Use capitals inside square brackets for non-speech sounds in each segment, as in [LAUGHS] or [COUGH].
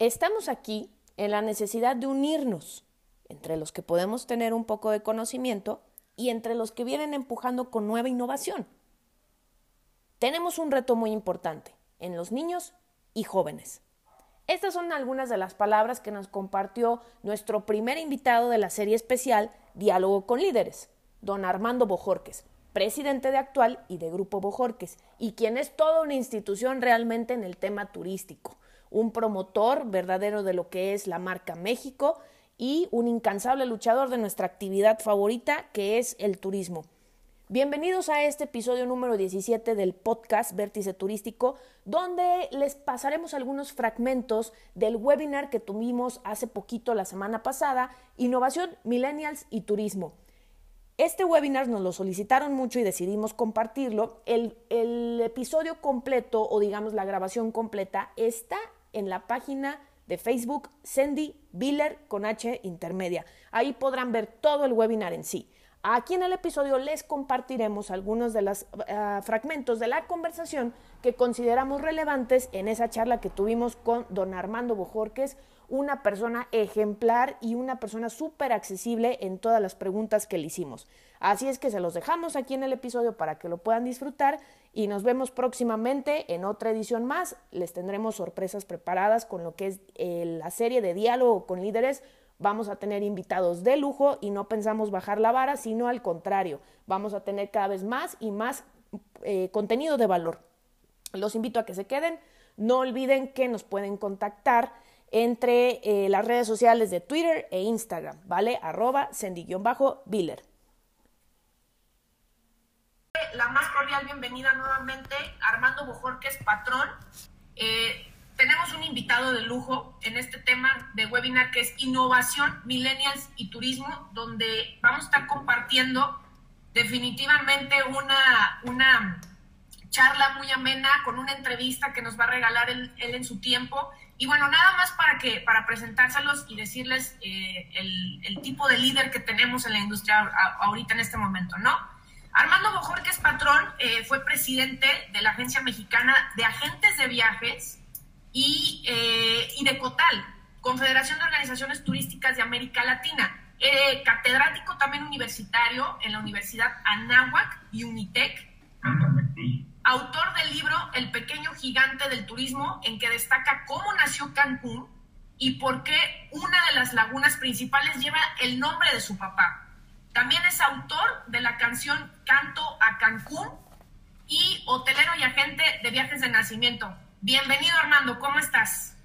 Estamos aquí en la necesidad de unirnos entre los que podemos tener un poco de conocimiento y entre los que vienen empujando con nueva innovación. Tenemos un reto muy importante en los niños y jóvenes. Estas son algunas de las palabras que nos compartió nuestro primer invitado de la serie especial Diálogo con Líderes, don Armando Bojorques, presidente de Actual y de Grupo Bojorques, y quien es toda una institución realmente en el tema turístico un promotor verdadero de lo que es la marca México y un incansable luchador de nuestra actividad favorita, que es el turismo. Bienvenidos a este episodio número 17 del podcast Vértice Turístico, donde les pasaremos algunos fragmentos del webinar que tuvimos hace poquito la semana pasada, Innovación, Millennials y Turismo. Este webinar nos lo solicitaron mucho y decidimos compartirlo. El, el episodio completo o digamos la grabación completa está en la página de Facebook Sandy Biller con H intermedia. Ahí podrán ver todo el webinar en sí. Aquí en el episodio les compartiremos algunos de los ah, fragmentos de la conversación que consideramos relevantes en esa charla que tuvimos con don Armando Bojorques, una persona ejemplar y una persona súper accesible en todas las preguntas que le hicimos. Así es que se los dejamos aquí en el episodio para que lo puedan disfrutar y nos vemos próximamente en otra edición más. Les tendremos sorpresas preparadas con lo que es eh, la serie de diálogo con líderes. Vamos a tener invitados de lujo y no pensamos bajar la vara, sino al contrario, vamos a tener cada vez más y más eh, contenido de valor. Los invito a que se queden. No olviden que nos pueden contactar entre eh, las redes sociales de Twitter e Instagram, ¿vale? Arroba Sendy-Biller. La más cordial bienvenida nuevamente, Armando Bojorques, patrón. Eh, tenemos un invitado de lujo en este tema de webinar que es Innovación, Millennials y Turismo, donde vamos a estar compartiendo definitivamente una, una charla muy amena con una entrevista que nos va a regalar él en su tiempo y bueno, nada más para que para presentárselos y decirles eh, el, tipo de líder que tenemos en la industria ahorita en este momento, ¿no? Armando Bojor, que es patrón, eh, fue presidente de la Agencia Mexicana de Agentes de Viajes y, eh, y de COTAL, Confederación de Organizaciones Turísticas de América Latina. catedrático también universitario en la Universidad Anáhuac y Unitec autor del libro El pequeño gigante del turismo, en que destaca cómo nació Cancún y por qué una de las lagunas principales lleva el nombre de su papá. También es autor de la canción Canto a Cancún y hotelero y agente de viajes de nacimiento. Bienvenido Armando, ¿cómo estás?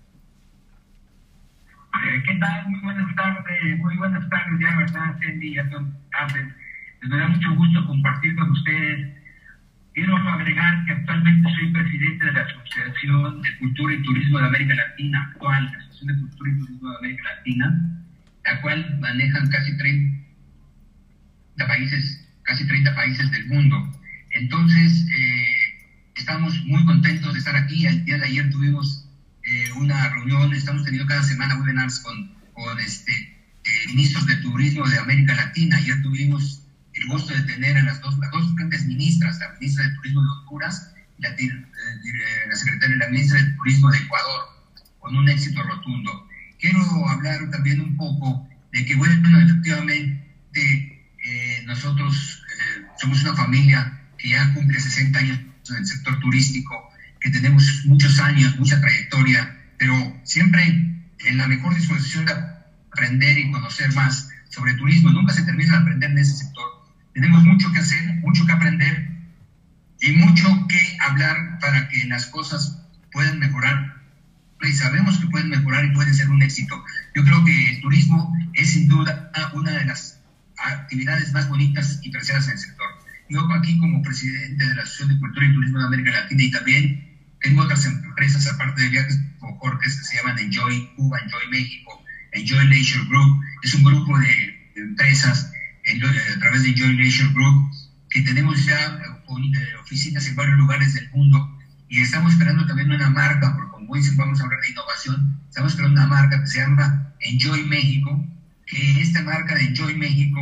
Eh, ¿Qué tal? Muy buenas tardes, muy buenas tardes ya, ¿verdad, Cindy? Ya son tardes. Me da mucho gusto compartir con ustedes Quiero agregar que actualmente soy presidente de la Asociación de Cultura y Turismo de América Latina, actual, la Asociación de Cultura y Turismo de América Latina, la cual manejan casi 30 países, casi 30 países del mundo. Entonces, eh, estamos muy contentos de estar aquí. El día de ayer tuvimos eh, una reunión, estamos teniendo cada semana webinars con, con este, eh, ministros de turismo de América Latina. Ayer tuvimos el gusto de tener a las dos, las dos grandes ministras, la ministra de Turismo de Honduras y la, eh, la secretaria, la ministra de Turismo de Ecuador, con un éxito rotundo. Quiero hablar también un poco de que, bueno, efectivamente, eh, nosotros eh, somos una familia que ya cumple 60 años en el sector turístico, que tenemos muchos años, mucha trayectoria, pero siempre en la mejor disposición de aprender y conocer más sobre turismo. Nunca se termina de aprender en ese sector tenemos mucho que hacer, mucho que aprender y mucho que hablar para que las cosas puedan mejorar. Y sabemos que pueden mejorar y pueden ser un éxito. Yo creo que el turismo es sin duda una de las actividades más bonitas y preciadas en el sector. Yo aquí como presidente de la Asociación de Cultura y Turismo de América Latina y también tengo otras empresas aparte de viajes como Jorges que se llaman Enjoy Cuba, Enjoy México, Enjoy Leisure Group. Es un grupo de empresas a través de Joy Nation Group, que tenemos ya eh, oficinas en varios lugares del mundo y estamos esperando también una marca, porque como dicen, vamos a hablar de innovación, estamos esperando una marca que se llama Enjoy México, que esta marca de Enjoy México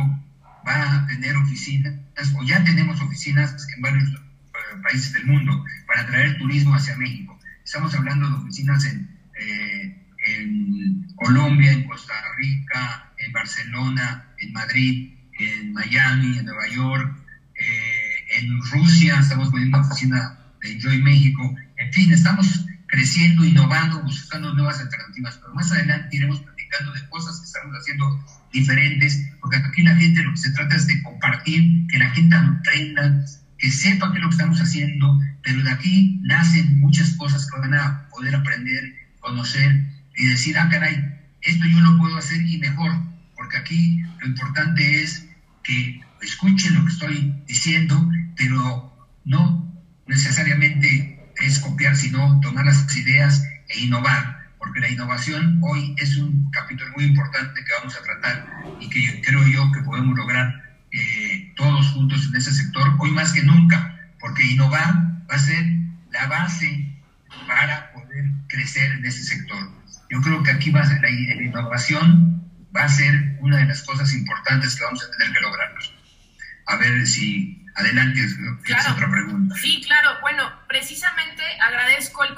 va a tener oficinas, o ya tenemos oficinas en varios países del mundo para traer turismo hacia México. Estamos hablando de oficinas en, eh, en Colombia, en Costa Rica, en Barcelona, en Madrid, en Miami, en Nueva York, eh, en Rusia, estamos poniendo una oficina de Enjoy México, en fin, estamos creciendo, innovando, buscando nuevas alternativas, pero más adelante iremos de cosas que estamos haciendo diferentes, porque aquí la gente lo que se trata es de compartir, que la gente aprenda, que sepa qué es lo que estamos haciendo, pero de aquí nacen muchas cosas que van a poder aprender, conocer y decir, ah, caray, esto yo lo puedo hacer y mejor, porque aquí lo importante es que escuchen lo que estoy diciendo, pero no necesariamente es copiar, sino tomar las ideas e innovar, porque la innovación hoy es un capítulo muy importante que vamos a tratar y que creo yo que podemos lograr eh, todos juntos en ese sector, hoy más que nunca, porque innovar va a ser la base para poder crecer en ese sector. Yo creo que aquí va a ser la, la innovación va a ser una de las cosas importantes que vamos a tener que lograr. A ver si Adelante, es otra pregunta. Sí, claro. Bueno, precisamente agradezco el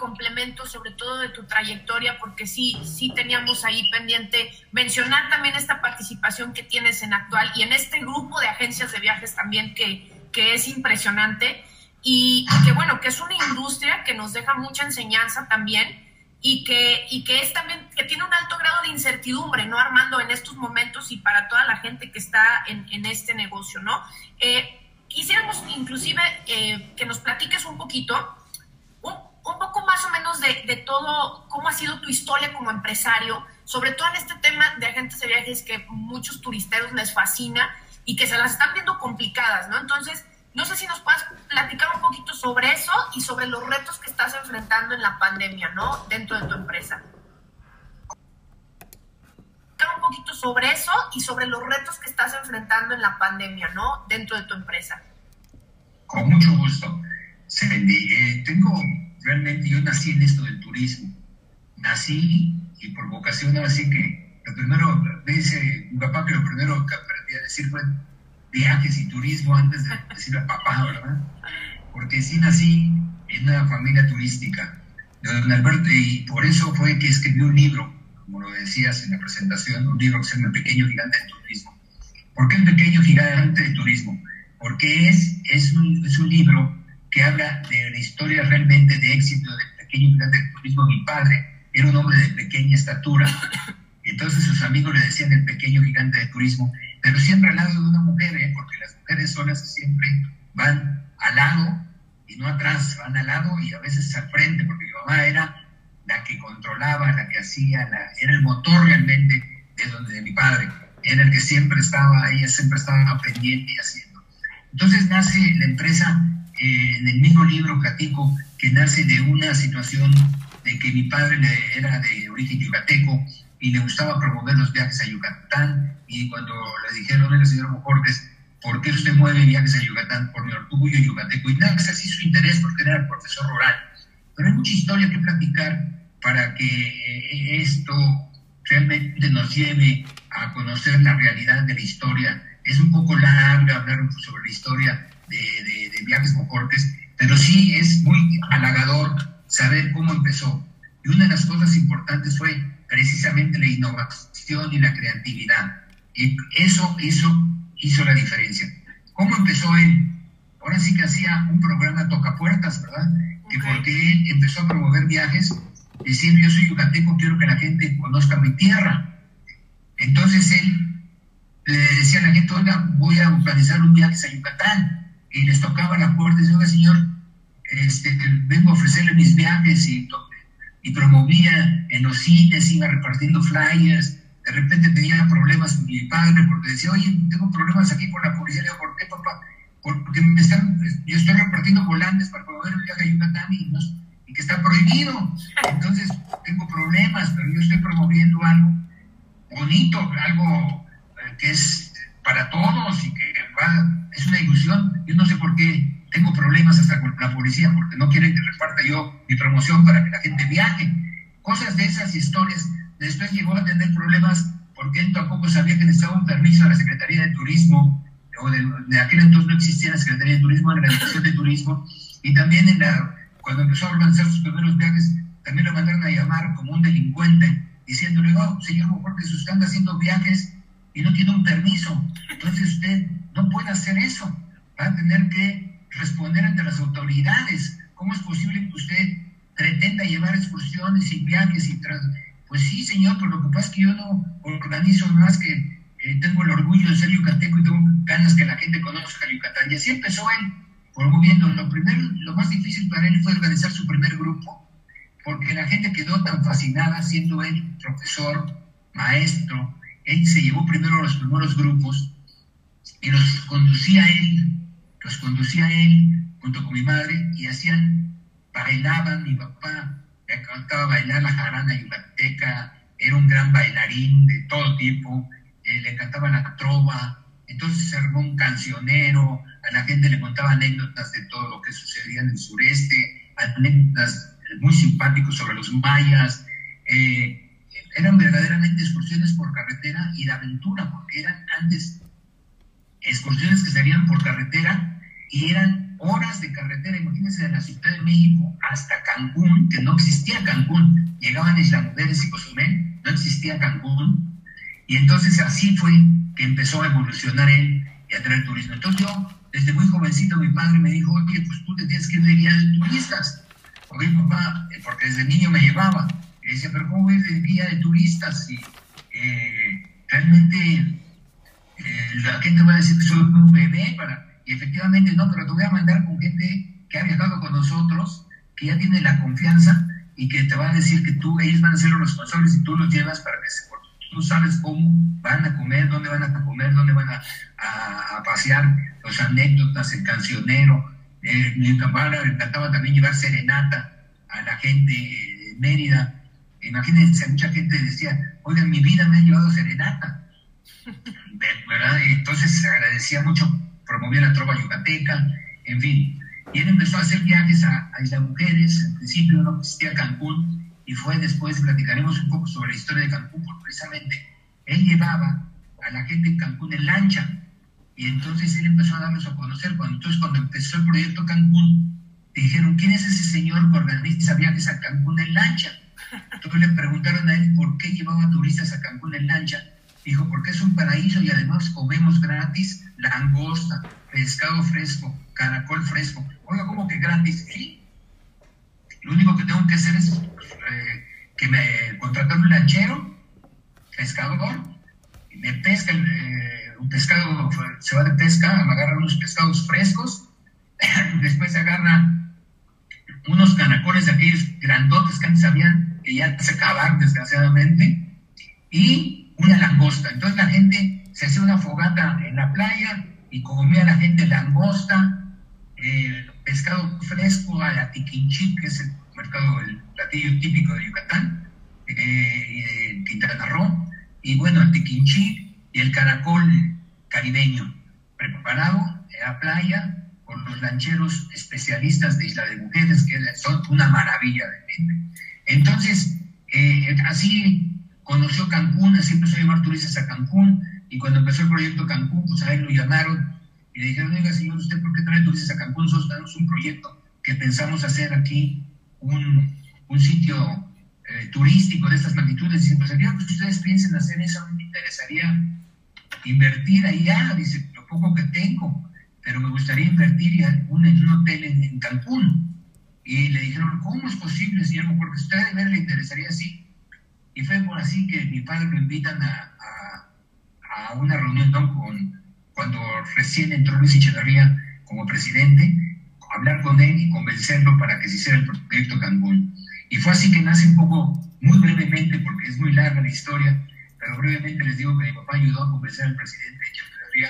sobre todo de tu trayectoria, porque sí, sí teníamos ahí pendiente mencionar también esta participación que tienes en actual y en este grupo de agencias de viajes también que, que es impresionante y, y que bueno, que es una industria que nos deja mucha enseñanza también y que, y que es también, que tiene un alto grado de incertidumbre, ¿no, Armando? En estos momentos y para toda la gente que está en, en este negocio, ¿no? Eh, quisiéramos inclusive eh, que nos platiques un poquito, un, poco más o menos de, de, todo, cómo ha sido tu historia como empresario, sobre todo en este tema de agentes de viajes que muchos turisteros les fascina y que se las están viendo complicadas, ¿no? Entonces, no sé si nos puedes platicar un poquito sobre eso y sobre los retos que estás enfrentando en la pandemia, ¿no? Dentro de tu empresa. Un poquito sobre eso y sobre los retos que estás enfrentando en la pandemia, ¿no? Dentro de tu empresa. Con mucho gusto. Eh, tengo, realmente, yo nací en esto del turismo. Nací y por vocación, así que lo primero, me dice mi papá que lo primero que aprendí a decir fue viajes y turismo antes de decirle a papá, ¿verdad? Porque sí nací en una familia turística. Don Alberto, y por eso fue que escribió un libro, como lo decías en la presentación, un libro que se llama Pequeño Gigante del Turismo. ¿Por qué El Pequeño Gigante del Turismo? Porque es, es, un, es un libro que habla de la historia realmente de éxito del Pequeño Gigante del Turismo. Mi padre era un hombre de pequeña estatura, entonces sus amigos le decían el Pequeño Gigante del Turismo, pero siempre al lado de una mujer, ¿eh? porque las mujeres son las que siempre van al lado y no atrás, van al lado y a veces al frente, porque mi mamá era la que controlaba, la que hacía, la, era el motor realmente de donde de mi padre, era el que siempre estaba, ella siempre estaba pendiente y haciendo. Entonces nace la empresa eh, en el mismo libro Catico, que nace de una situación de que mi padre era de origen yucateco y le gustaba promover los viajes a Yucatán y cuando le dijeron, el señor Bojorques, ¿por qué usted mueve viajes a Yucatán? Por mi orgullo yucateco. Y nace así su interés porque era profesor rural. Pero hay mucha historia que platicar para que eh, esto realmente nos lleve a conocer la realidad de la historia. Es un poco larga hablar sobre la historia de, de, de viajes Bojorques, pero sí es muy halagador saber cómo empezó. Y una de las cosas importantes fue precisamente la innovación y la creatividad. Y eso, eso hizo la diferencia. ¿Cómo empezó él? Ahora sí que hacía un programa tocapuertas, ¿verdad? Que porque él empezó a promover viajes diciendo yo soy yucateco, quiero que la gente conozca mi tierra. Entonces él le decía a la gente, oiga, voy a organizar un viaje a Yucatán. Y les tocaba la puerta y decía, oiga, señor, este, vengo a ofrecerle mis viajes y y promovía en los cines, iba repartiendo flyers, de repente tenía problemas mi padre porque decía, oye, tengo problemas aquí con la policía, le digo, ¿por qué papá? Porque me están, yo estoy repartiendo volantes para promover el viaje a Yucatán y, que está prohibido, entonces tengo problemas, pero yo estoy promoviendo algo bonito, algo eh, que es para todos y que es una ilusión, yo no sé por qué tengo problemas hasta con la policía porque no quieren que reparta yo mi promoción para que la gente viaje. Cosas de esas historias. Después llegó a tener problemas porque él tampoco sabía que necesitaba un permiso de la Secretaría de Turismo, o de, aquel entonces no existía la Secretaría de Turismo, la Dirección de Turismo, y también en la, cuando empezó a organizar sus primeros viajes, también lo mandaron a llamar como un delincuente, diciéndole, oh, señor porque usted anda haciendo viajes y no tiene un permiso, entonces usted no puede hacer eso, va a tener que responder ante las autoridades. ¿Cómo es posible que usted pretenda llevar excursiones y viajes y tras... Pues sí, señor, pero lo que pasa es que yo no organizo más que eh, tengo el orgullo de ser yucateco y tengo ganas que la gente conozca Yucatán. Y así empezó él promoviendo. Lo primero, lo más difícil para él fue organizar su primer grupo, porque la gente quedó tan fascinada siendo él profesor, maestro. Él se llevó primero los primeros grupos y los conducía él, los conducía él junto con mi madre y hacían, bailaban, mi papá le encantaba bailar la jarana yucateca, era un gran bailarín de todo tipo, eh, le encantaba la trova, entonces se armó un cancionero, a la gente le contaba anécdotas de todo lo que sucedía en el sureste, anécdotas muy simpáticos sobre los mayas, eh, eran verdaderamente excursiones por carretera y de aventura, porque eran antes excursiones que salían por carretera y eran horas de carretera, imagínense de la Ciudad de México hasta Cancún, que no existía Cancún, llegaban Isla Mujeres y Cozumel, no existía Cancún, y entonces así fue que empezó a evolucionar él y a traer turismo. Entonces yo, desde muy jovencito, mi padre me dijo, oye, pues tú te tienes que ir de guía de turistas. Oye, papá, eh, porque desde niño me llevaba. Y decía, pero ¿cómo voy de guía de turistas? Y eh, realmente la gente va a decir que soy un bebé para... Y efectivamente no, pero te voy a mandar con gente que ha viajado con nosotros, que ya tiene la confianza y que te va a decir que tú, ellos van a ser los responsables y tú los llevas para que se tú sabes cómo van a comer, dónde van a comer, dónde van a, pasear, las anécdotas, el cancionero. Eh, papá le encantaba también llevar serenata a la gente de Mérida. Imagínense, mucha gente decía, oigan, mi vida me ha llevado serenata. [LAUGHS] ¿verdad? entonces se agradecía mucho, promovía la trova yucateca, en fin. Y él empezó a hacer viajes a, a Isla Mujeres, en principio no existía Cancún, y fue después, platicaremos un poco sobre la historia de Cancún, porque precisamente él llevaba a la gente en Cancún en lancha, y entonces él empezó a darlos a conocer. Cuando, entonces, cuando empezó el proyecto Cancún, dijeron, ¿quién es ese señor que organiza viajes a Cancún en lancha? Entonces le preguntaron a él por qué llevaba turistas a Cancún en lancha Dijo, porque es un paraíso y además comemos gratis langosta, pescado fresco, caracol fresco. Oiga, ¿cómo que gratis? Sí. Lo único que tengo que hacer es eh, que me contratar un lanchero, pescador, y me pesca eh, un pescado, se va de pesca, me agarra unos pescados frescos, [LAUGHS] después se agarra unos caracoles de aquellos grandotes que antes sabían que ya se acabaron desgraciadamente, y una langosta. Entonces la gente se hacía una fogata en la playa y comía la gente langosta, el pescado fresco a la que es el mercado, el platillo típico de Yucatán, eh, y de Quintana Roo, y bueno, el tiquinchi y el caracol caribeño, preparado en la playa por los lancheros especialistas de Isla de Mujeres, que son una maravilla de gente. Entonces, eh, así conoció Cancún, así empezó a llevar turistas a Cancún, y cuando empezó el proyecto Cancún, pues a él lo llamaron y le dijeron, oiga, señor, ¿usted por qué trae turistas a Cancún? Nosotros tenemos un proyecto que pensamos hacer aquí, un, un sitio eh, turístico de estas magnitudes. Dice, pues aquello que ustedes piensen hacer eso, me interesaría invertir allá, dice, lo poco que tengo, pero me gustaría invertir en un, en un hotel en, Cancún. Y le dijeron, ¿cómo es posible, señor? Porque a usted de ver le interesaría así. Y fue por así que mi padre lo invitan a, a, una reunión con, cuando recién entró Luis Echeverría como presidente, hablar con él y convencerlo para que se hiciera el proyecto Cancún. Y fue así que nace un poco, muy brevemente, porque es muy larga la historia, pero brevemente les digo que mi papá ayudó a convencer al presidente Echeverría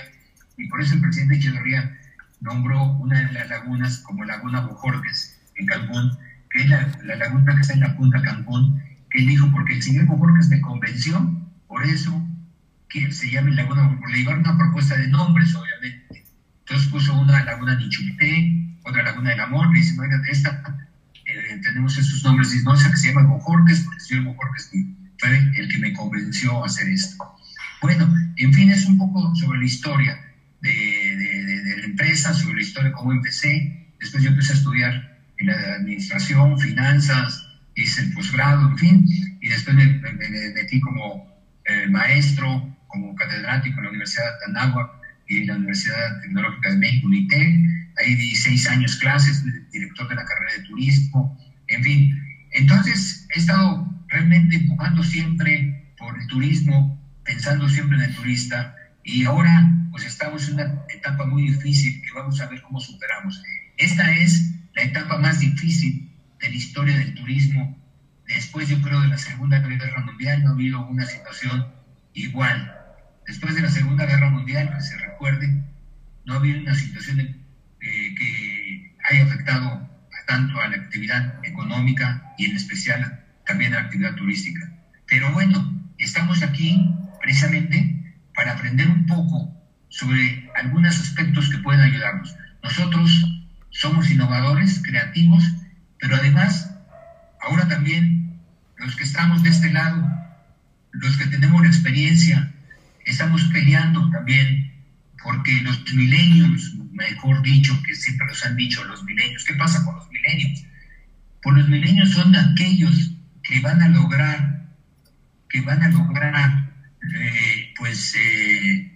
y por eso el presidente Echeverría nombró una de las lagunas como Laguna Bojorques en Cancún, que es la, la laguna que está en la punta Cancún él dijo, porque el señor Bojorquez me convenció, por eso que se llame Laguna, le iba una propuesta de nombres, obviamente. Entonces puso una Laguna Nichupté, otra Laguna del Amor, le dice, oiga, esta, eh, tenemos esos nombres, y no, esa que se llama Bojorquez, porque el señor Bojorquez fue el que me convenció a hacer esto. Bueno, en fin, es un poco sobre la historia de, de, de la empresa, sobre la historia de cómo empecé. Después yo empecé a estudiar en la administración, finanzas, hice el posgrado, en fin, y después me, metí como eh, maestro, como catedrático en la Universidad de Anáhuac y en la Universidad Tecnológica de México, UNITEC. Ahí di seis años clases, director de la carrera de turismo, en fin. Entonces he estado realmente empujando siempre por el turismo, pensando siempre en el turista, y ahora pues estamos en una etapa muy difícil que vamos a ver cómo superamos. Esta es la etapa más difícil de la historia del turismo. Después, yo creo, de la Segunda Guerra Mundial no ha habido una situación igual. Después de la Segunda Guerra Mundial, que se recuerde, no ha habido una situación eh, que haya afectado tanto a la actividad económica y en especial también a la actividad turística. Pero bueno, estamos aquí precisamente para aprender un poco sobre algunos aspectos que pueden ayudarnos. Nosotros somos innovadores, creativos, pero además, ahora también los que estamos de este lado, los que tenemos la experiencia, estamos peleando también porque los milenios, mejor dicho, que siempre los han dicho los milenios, ¿qué pasa con los milenios? Pues los milenios son aquellos que van a lograr, que van a lograr, eh, pues, eh,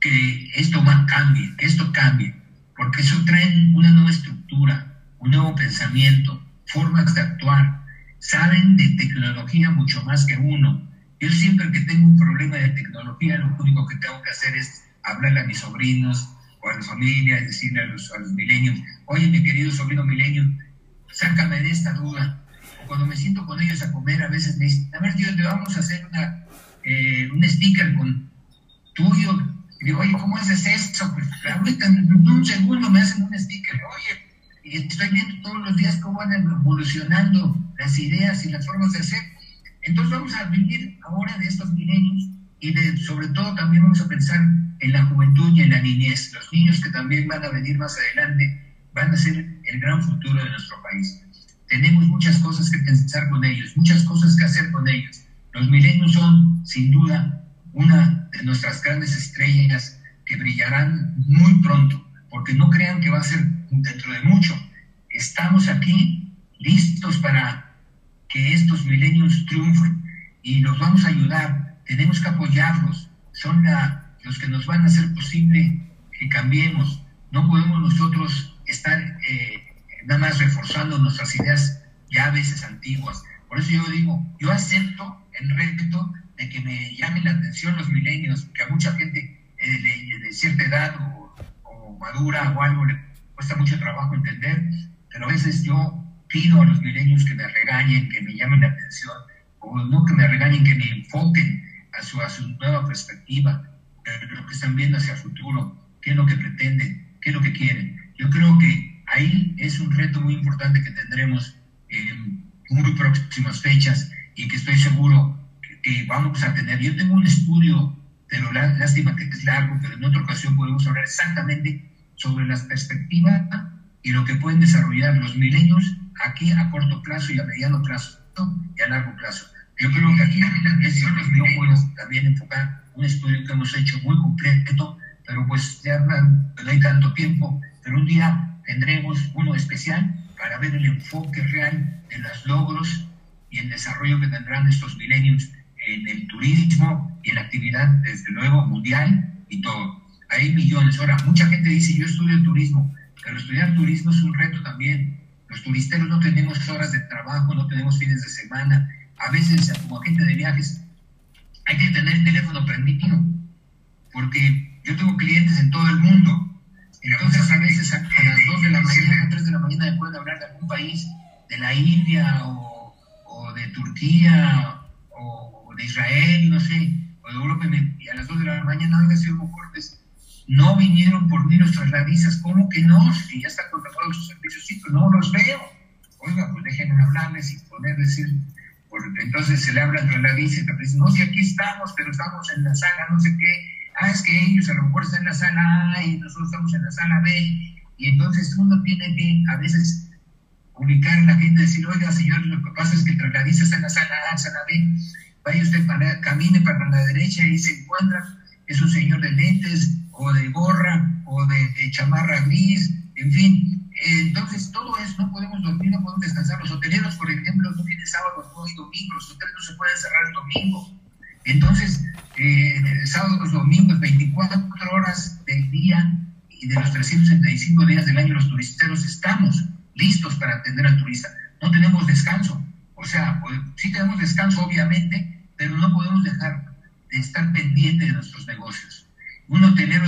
que esto va, cambie, que esto cambie porque eso trae una nueva estructura, un nuevo pensamiento, formas de actuar, saben de tecnología mucho más que uno. Yo siempre que tengo un problema de tecnología, lo único que tengo que hacer es hablarle a mis sobrinos o a la familia, decirle a los, a los milenios, oye mi querido sobrino milenio, sácame de esta duda. O cuando me siento con ellos a comer, a veces me dicen, a ver, tío, te vamos a hacer una, eh, un sticker con tuyo digo, oye, ¿cómo haces eso? Pues ahorita en un segundo me hacen un sticker, oye, y estoy viendo todos los días cómo van evolucionando las ideas y las formas de hacer. Entonces vamos a vivir ahora de estos milenios y de, sobre todo también vamos a pensar en la juventud y en la niñez. Los niños que también van a venir más adelante van a ser el gran futuro de nuestro país. Tenemos muchas cosas que pensar con ellos, muchas cosas que hacer con ellos. Los milenios son, sin duda, una de nuestras grandes estrellas que brillarán muy pronto, porque no crean que va a ser dentro de mucho. Estamos aquí listos para que estos milenios triunfen y los vamos a ayudar, tenemos que apoyarlos, son los que nos van a hacer posible que cambiemos. No podemos nosotros estar eh, nada más reforzando nuestras ideas ya a veces antiguas. Por eso yo digo, yo acepto el reto de que me llamen la atención los milenios, que a mucha gente eh, de, cierta edad o, madura o algo le cuesta mucho trabajo entender, pero a veces yo pido a los milenios que me regañen, que me llamen la atención, o no que me regañen, que me enfoquen a su, a su nueva perspectiva, lo que están viendo hacia el futuro, qué es lo que pretenden, qué es lo que quieren. Yo creo que ahí es un reto muy importante que tendremos en muy próximas fechas y que estoy seguro que vamos a tener. Yo tengo un estudio, pero lástima que es largo, pero en otra ocasión podemos hablar exactamente sobre las perspectivas y lo que pueden desarrollar los milenios aquí a corto plazo y a mediano plazo y a largo plazo. Yo creo que aquí es yo también enfocar un estudio que hemos hecho muy completo, pero pues ya no hay tanto tiempo, pero un día tendremos uno especial para ver el enfoque real de los logros y el desarrollo que tendrán estos milenios en el turismo y en la actividad, desde luego, mundial y todo. Hay millones. Ahora, mucha gente dice, yo estudio turismo, pero estudiar turismo es un reto también. Los turisteros no tenemos horas de trabajo, no tenemos fines de semana. A veces, como agente de viajes, hay que tener el teléfono prendido, porque yo tengo clientes en todo el mundo. Entonces, a veces a, las 2 de la mañana, a 3 de la mañana, me pueden hablar de algún país, de la India o, o de Turquía de Israel, no sé, o de Europa, y a las 2 de la mañana, oiga, Cortés, no vinieron por mí nuestras ladizas, ¿cómo que no? Si ya están contratados sus servicios, pero no los veo. Oiga, pues déjenme hablarles y poder decir, porque entonces se le habla entre la y te dicen, no, si aquí estamos, pero estamos en la sala, no sé qué. Ah, es que ellos a lo mejor están en la sala A y nosotros estamos en la sala B. Y entonces uno tiene que a veces ubicar a la gente decir, oiga, señor, lo que pasa es que Trasladista está en la sala A, sala B vaya usted para, camine para la derecha y se encuentra, es un señor de lentes o de gorra o de, chamarra gris, en fin. entonces, todo eso no podemos dormir, no podemos descansar. Los hoteleros, por ejemplo, pueden cerrar el domingo. Entonces, eh, sábados, domingos, 24 horas del día y de los 365 días del año los turisteros estamos listos para atender al turista. No tenemos descanso. O sea, pues, sí tenemos descanso, obviamente, pero no podemos dejar de estar pendiente de nuestros negocios. Un hotelero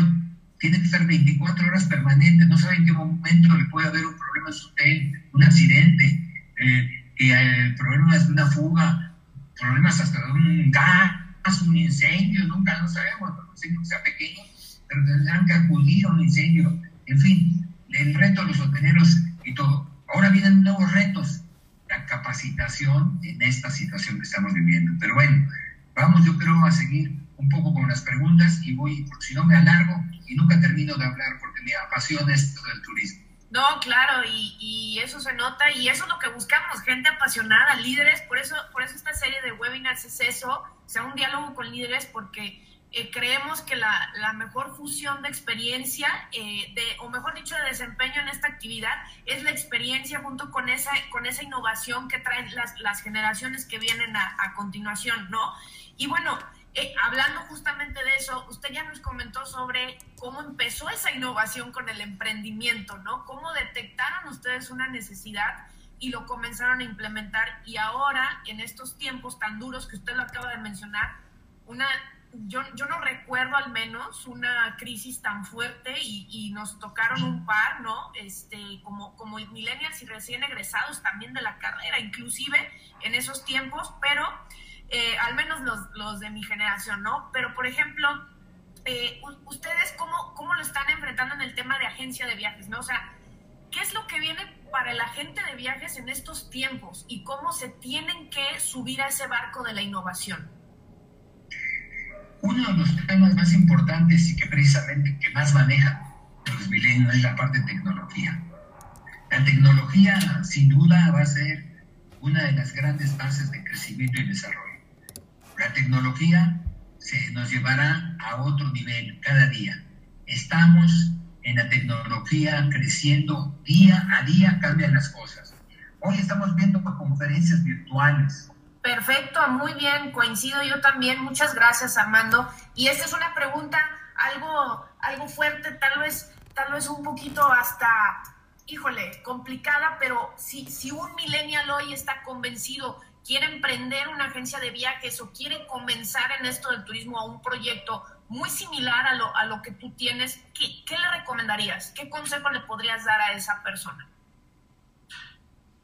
tiene que estar 24 horas permanente, no sabe en qué momento le puede haber un problema en su hotel, un accidente, eh, el problema es una fuga, problemas hasta de un gas, un incendio, nunca no sabemos, un incendio que sea pequeño, pero tendrán que acudir a un incendio, en fin, el reto de los hoteleros y todo. Ahora vienen nuevos retos, la capacitación en esta situación que estamos viviendo. Pero bueno, vamos yo creo a seguir un poco con las preguntas y voy, porque si no me alargo y nunca termino de hablar porque me apasiona esto del turismo. No, claro, y, y, eso se nota y eso es lo que buscamos, gente apasionada, líderes, por eso, por eso esta serie de webinars es eso, o sea, un diálogo con líderes porque eh, creemos que la, la, mejor fusión de experiencia, eh, de, o mejor dicho, de desempeño en esta actividad, es la experiencia junto con esa, con esa innovación que traen las, las generaciones que vienen a, a continuación, ¿no? Y bueno, eh, hablando justamente de eso, usted ya nos comentó sobre cómo empezó esa innovación con el emprendimiento, ¿no? Cómo detectaron ustedes una necesidad y lo comenzaron a implementar y ahora, en estos tiempos tan duros que usted lo acaba de mencionar, una, yo, yo no recuerdo al menos una crisis tan fuerte y, y nos tocaron un par, ¿no? Este, como, como millennials y recién egresados también de la carrera, inclusive en esos tiempos, pero eh, al menos los, los, de mi generación, ¿no? Pero, por ejemplo, eh, ¿ustedes cómo, cómo lo están enfrentando en el tema de agencia de viajes, ¿no? O sea, ¿qué es lo que viene para el agente de viajes en estos tiempos y cómo se tienen que subir a ese barco de la innovación? Uno de los temas más importantes y que precisamente que más maneja los milenios es la parte de tecnología. La tecnología, sin duda, va a ser una de las grandes bases de crecimiento y desarrollo. La tecnología se nos llevará a otro nivel cada día. Estamos en la tecnología creciendo día a día, cambian las cosas. Hoy estamos viendo conferencias virtuales. Perfecto, muy bien, coincido yo también. Muchas gracias, Armando. Y esta es una pregunta algo, algo fuerte, tal vez, tal vez un poquito hasta, híjole, complicada, pero si, si un millennial hoy está convencido quiere emprender una agencia de viajes o quiere comenzar en esto del turismo a un proyecto muy similar a lo, a lo que tú tienes, ¿qué, ¿qué, le recomendarías? ¿Qué consejo le podrías dar a esa persona?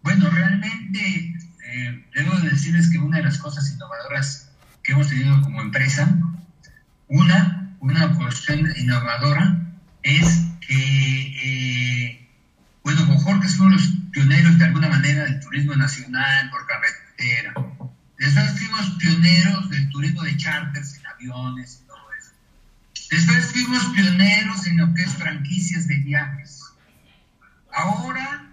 Bueno, realmente eh, debo decirles que una de las cosas innovadoras que hemos tenido como empresa, una, una cuestión innovadora es que, eh, bueno, Bojor, que son los pioneros de alguna manera del turismo nacional por Después fuimos pioneros del turismo de charters en aviones y todo eso. Después fuimos pioneros en lo que es franquicias de viajes. Ahora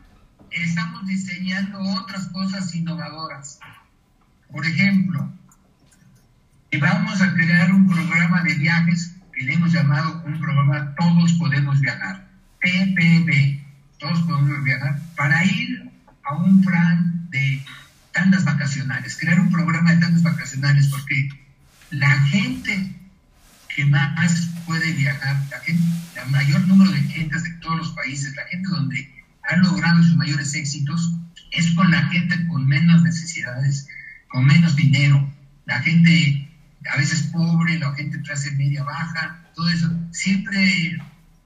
estamos diseñando otras cosas innovadoras. Por ejemplo, vamos a crear un programa de viajes que le hemos llamado un programa Todos Podemos Viajar, TPB, Todos Podemos Viajar, para ir a un plan de tandas vacacionales, crear un programa de tandas vacacionales, porque la gente que más puede viajar, la gente, el mayor número de gentes de todos los países, la gente donde han logrado sus mayores éxitos, es con la gente con menos necesidades, con menos dinero, la gente a veces pobre, la gente clase media baja, todo eso, siempre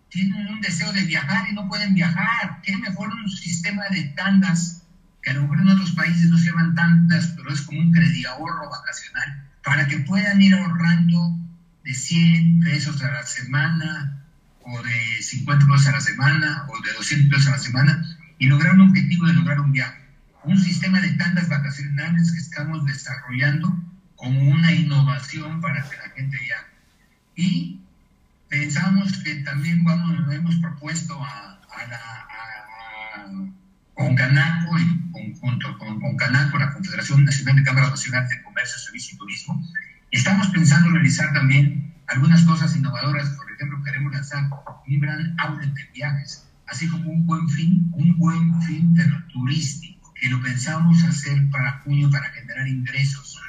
tienen un deseo de viajar y no pueden viajar. ¿Qué mejor un sistema de tandas que a lo mejor en otros países no se llaman tantas, pero es como un crédito ahorro vacacional, para que puedan ir ahorrando de 100 pesos a la semana, o de 50 pesos a la semana, o de 200 pesos a la semana, y lograr un objetivo de lograr un viaje. Un sistema de tandas vacacionales que estamos desarrollando como una innovación para que la gente viaje. Y pensamos que también vamos, hemos propuesto a, la... A, con Canaco, en conjunto con, con Canaco, la Confederación Nacional de Cámaras Nacionales de Comercio, Servicio y Turismo, estamos pensando realizar también algunas cosas innovadoras. Por ejemplo, queremos lanzar un gran outlet de viajes, así como un buen fin, un buen fin pero turístico, que lo pensamos hacer para junio para generar ingresos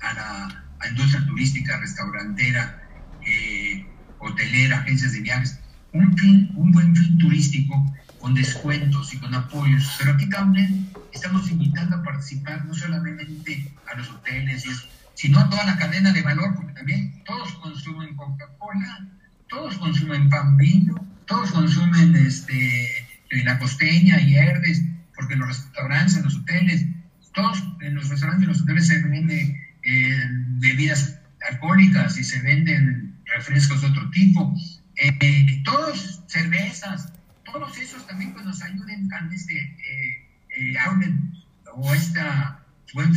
a la industria turística, restaurantera, eh, hotelera, agencias de viajes, un, fin, un buen fin turístico con descuentos y con apoyos. Pero aquí también estamos invitando a participar no solamente a los hoteles, sino a toda la cadena de valor, porque también todos consumen Coca-Cola, todos consumen pan vino, todos consumen este, la costeña y herdes, porque en los restaurantes, en los hoteles, todos en los restaurantes y los hoteles se venden eh, bebidas alcohólicas y se venden refrescos de otro tipo. Eh, todos, cervezas, todos esos también que nos ayuden a este eh, eh o esta buen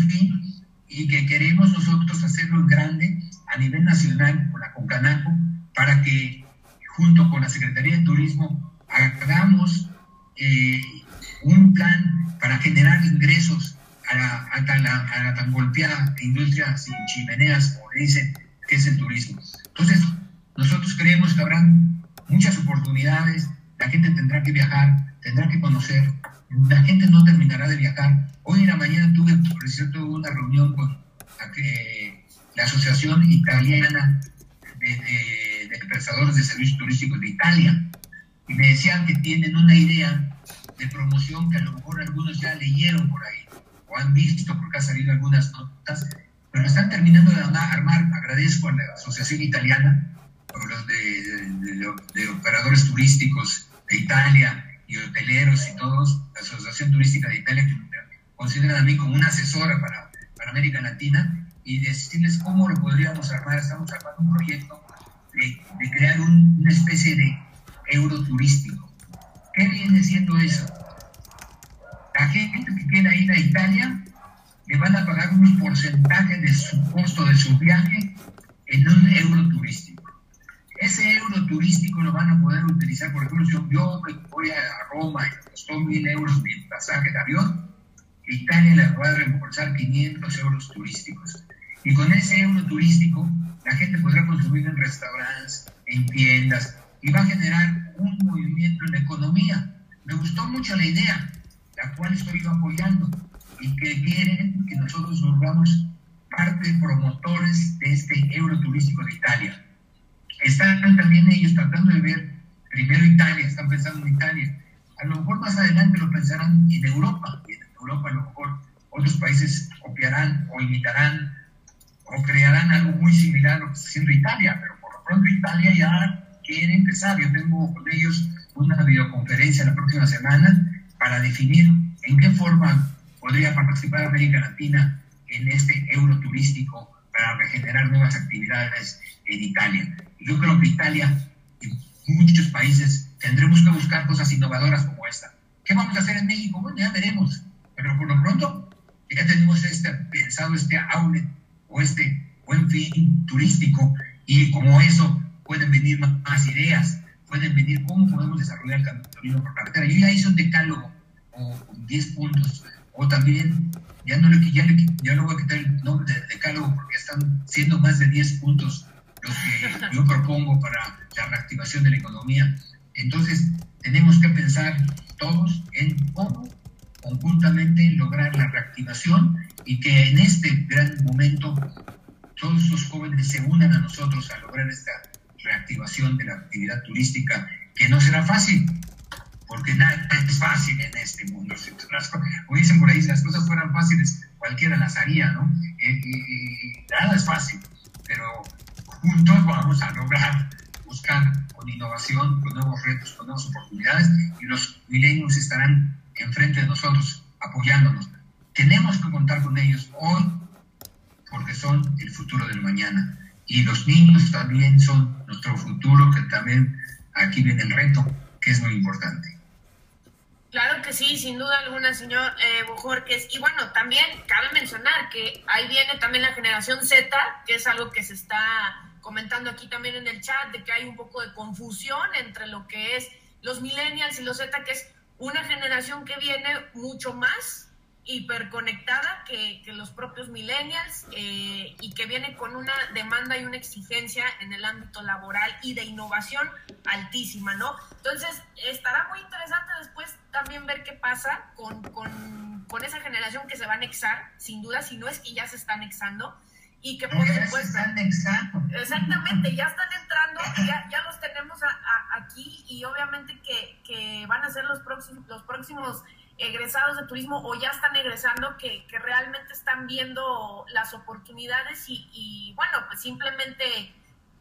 y que queremos nosotros hacerlo en grande a nivel nacional con la Concanaco para que junto con la Secretaría de Turismo hagamos eh, un plan para generar ingresos a la, tan golpeada industria sin chimeneas, como dicen, que es el turismo. Entonces, nosotros creemos que habrán muchas oportunidades, la gente tendrá que viajar, tendrá que conocer, la gente no terminará de viajar. Hoy en la mañana tuve, por cierto, una reunión con la, Asociación Italiana de, de, de Prestadores de Servicios Turísticos de Italia. Y me decían que tienen una idea de promoción que a lo mejor algunos ya leyeron por ahí o han visto porque ha salido algunas notas pero están terminando de armar, agradezco a la Asociación Italiana, los de, operadores turísticos de Italia y hoteleros y todos, la Asociación Turística de Italia, que me consideran a mí como una asesora para, para América Latina, y decirles cómo lo podríamos armar. Estamos armando un proyecto de, crear una especie de euro turístico. ¿Qué viene siendo eso? La gente que quiera ir a Italia le van a pagar un porcentaje de su costo de su viaje en un euro turístico. Ese euro turístico lo van a poder utilizar, por ejemplo, si yo voy a Roma y me costó mil euros mi pasaje de avión, Italia le va a reembolsar 500 euros turísticos. Y con ese euro turístico, la gente podrá consumir en restaurantes, en tiendas, y va a generar un movimiento en la economía. Me gustó mucho la idea, la cual estoy yo apoyando y que quieren que nosotros volvamos parte promotores de este euro turístico de Italia. Están también ellos tratando de ver primero Italia, están pensando en Italia. A lo mejor más adelante lo pensarán en Europa, en Europa a lo mejor otros países copiarán o imitarán o crearán algo muy similar a lo que está haciendo Italia, pero por lo pronto Italia ya quiere empezar. Yo tengo con ellos una videoconferencia la próxima semana para definir en qué forma podría participar América Latina en este euro turístico para regenerar nuevas actividades en Italia. Yo creo que Italia y muchos países tendremos que buscar cosas innovadoras como esta. ¿Qué vamos a hacer en México? Bueno, ya veremos, pero por lo pronto ya tenemos este, pensado este outlet o este buen fin turístico y como eso pueden venir más, ideas, pueden venir cómo podemos desarrollar el camino por carretera. Yo ya hice un decálogo o 10 puntos o también, ya no, le, ya, le, ya voy a quitar el nombre de decálogo porque están siendo más de 10 puntos los que [LAUGHS] yo propongo para la reactivación de la economía. Entonces, tenemos que pensar todos en cómo conjuntamente lograr la reactivación y que en este gran momento todos los jóvenes se unan a nosotros a lograr esta reactivación de la actividad turística, que no será fácil, porque nada es fácil en este mundo. como dicen por ahí, si las cosas fueran fáciles, cualquiera las haría, ¿no? Eh, nada es fácil, pero juntos vamos a lograr buscar con innovación, con nuevos retos, con nuevas oportunidades, y los milenios estarán enfrente de nosotros, apoyándonos. Tenemos que contar con ellos hoy, porque son el futuro del mañana. Y los niños también son nuestro futuro, que también aquí viene el reto, que es muy importante. Claro que sí, sin duda alguna, señor eh. Y bueno, también cabe mencionar que ahí viene también la generación Z, que es algo que se está comentando aquí también en el chat, de que hay un poco de confusión entre lo que es los millennials y los Z, que es una generación que viene mucho más hiperconectada que, que los propios millennials eh, y que viene con una demanda y una exigencia en el ámbito laboral y de innovación altísima, ¿no? Entonces, estará muy interesante después también ver qué pasa con, con, con esa generación que se va a anexar, sin duda, si no es que ya se está anexando. y que por supuesto... Exactamente, ya están entrando, ya, ya los tenemos aquí y obviamente que, que, van a ser los próximos, los próximos egresados de turismo o ya están egresando que, que realmente están viendo las oportunidades y, bueno, pues simplemente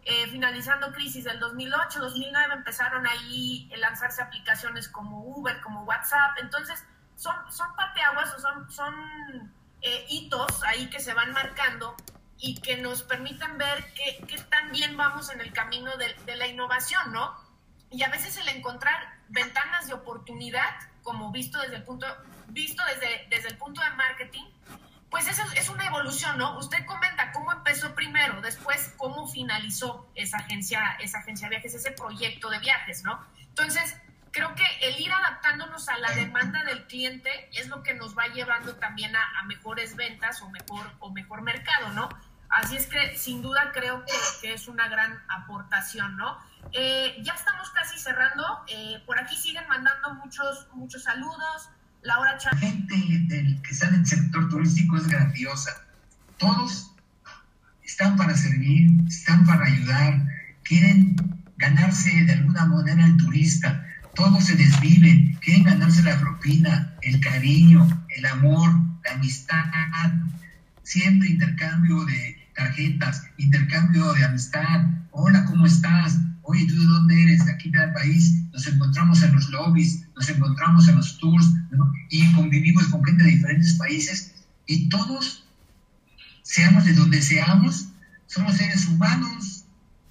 eh, finalizando crisis del 2008, 2009 empezaron ahí a lanzarse aplicaciones como Uber, como WhatsApp, entonces son, son pateaguas o son, son eh, hitos ahí que se van marcando y que nos permiten ver qué tan bien vamos en el camino de, de, la innovación, ¿no? Y a veces el encontrar ventanas de oportunidad, como visto desde el punto, visto desde, desde el punto de marketing, pues eso es una evolución, ¿no? Usted comenta cómo empezó primero, después cómo finalizó esa agencia, esa agencia de viajes, ese proyecto de viajes, ¿no? Entonces, creo que el ir adaptándonos a la demanda del cliente es lo que nos va llevando también a, mejores ventas o mejor, o mejor mercado, ¿no? Así es que sin duda creo que, es una gran aportación, ¿no? Eh, ya estamos casi cerrando. Eh, por aquí siguen mandando muchos, muchos saludos. Laura La gente del, que está en el sector turístico es grandiosa. Todos están para servir, están para ayudar, quieren ganarse de alguna manera el turista. Todos se desviven, quieren ganarse la propina, el cariño, el amor, la amistad. Siempre intercambio de tarjetas, intercambio de amistad. Hola, ¿cómo estás? oye, ¿tú de dónde eres? De aquí del país. Nos encontramos en los lobbies, nos encontramos en los tours y convivimos con gente de diferentes países y todos, seamos de donde seamos, somos seres humanos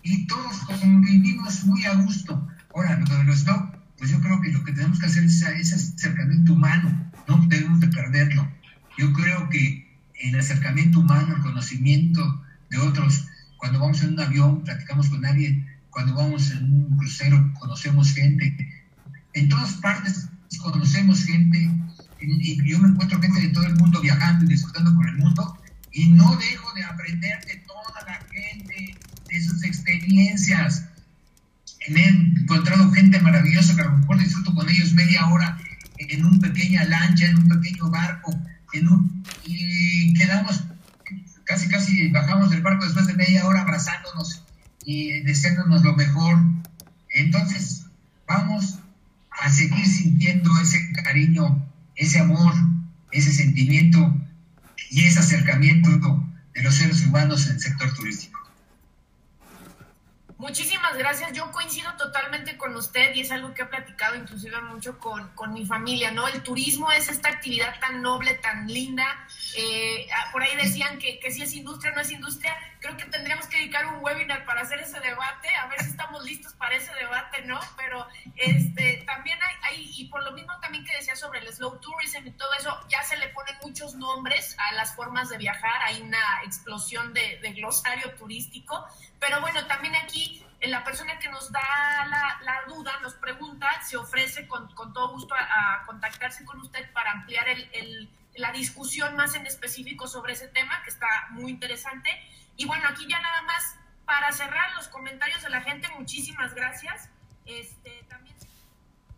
y todos convivimos muy a gusto. Ahora, lo de los pues yo creo que lo que tenemos que hacer es ese acercamiento humano, no debemos de perderlo. Yo creo que el acercamiento humano, el conocimiento de otros, cuando vamos en un avión, platicamos con alguien, cuando vamos en un crucero conocemos gente, en todas partes conocemos gente, y yo me encuentro gente de todo el mundo viajando y disfrutando por el mundo, y no dejo de aprender de toda la gente, de sus experiencias. He encontrado gente maravillosa que a mejor disfruto con ellos media hora en una pequeña lancha, en un pequeño barco, y quedamos, casi casi bajamos del barco después de media hora abrazándonos y deseándonos lo mejor. Entonces, vamos a seguir sintiendo ese cariño, ese amor, ese sentimiento y ese acercamiento de los seres humanos en el sector turístico. Muchísimas gracias. Yo coincido totalmente con usted y es algo que he platicado inclusive mucho con, con mi familia, ¿no? El turismo es esta actividad tan noble, tan linda. Eh, ah, por ahí decían que, que si es industria o no es industria. Creo que tendríamos que dedicar un webinar para hacer ese debate, a ver si estamos listos para ese debate, ¿no? Pero este, también hay, hay, y por lo mismo también que decía sobre el slow tourism y todo eso, ya se le ponen muchos nombres a las formas de viajar, hay una explosión de, de glosario turístico, pero bueno, también aquí la persona que nos da la, duda nos pregunta, se ofrece con, todo gusto a, contactarse con usted para ampliar el, la discusión más en específico sobre ese tema, que está muy interesante. Y bueno, aquí ya nada más para cerrar los comentarios de la gente, muchísimas gracias. Este, también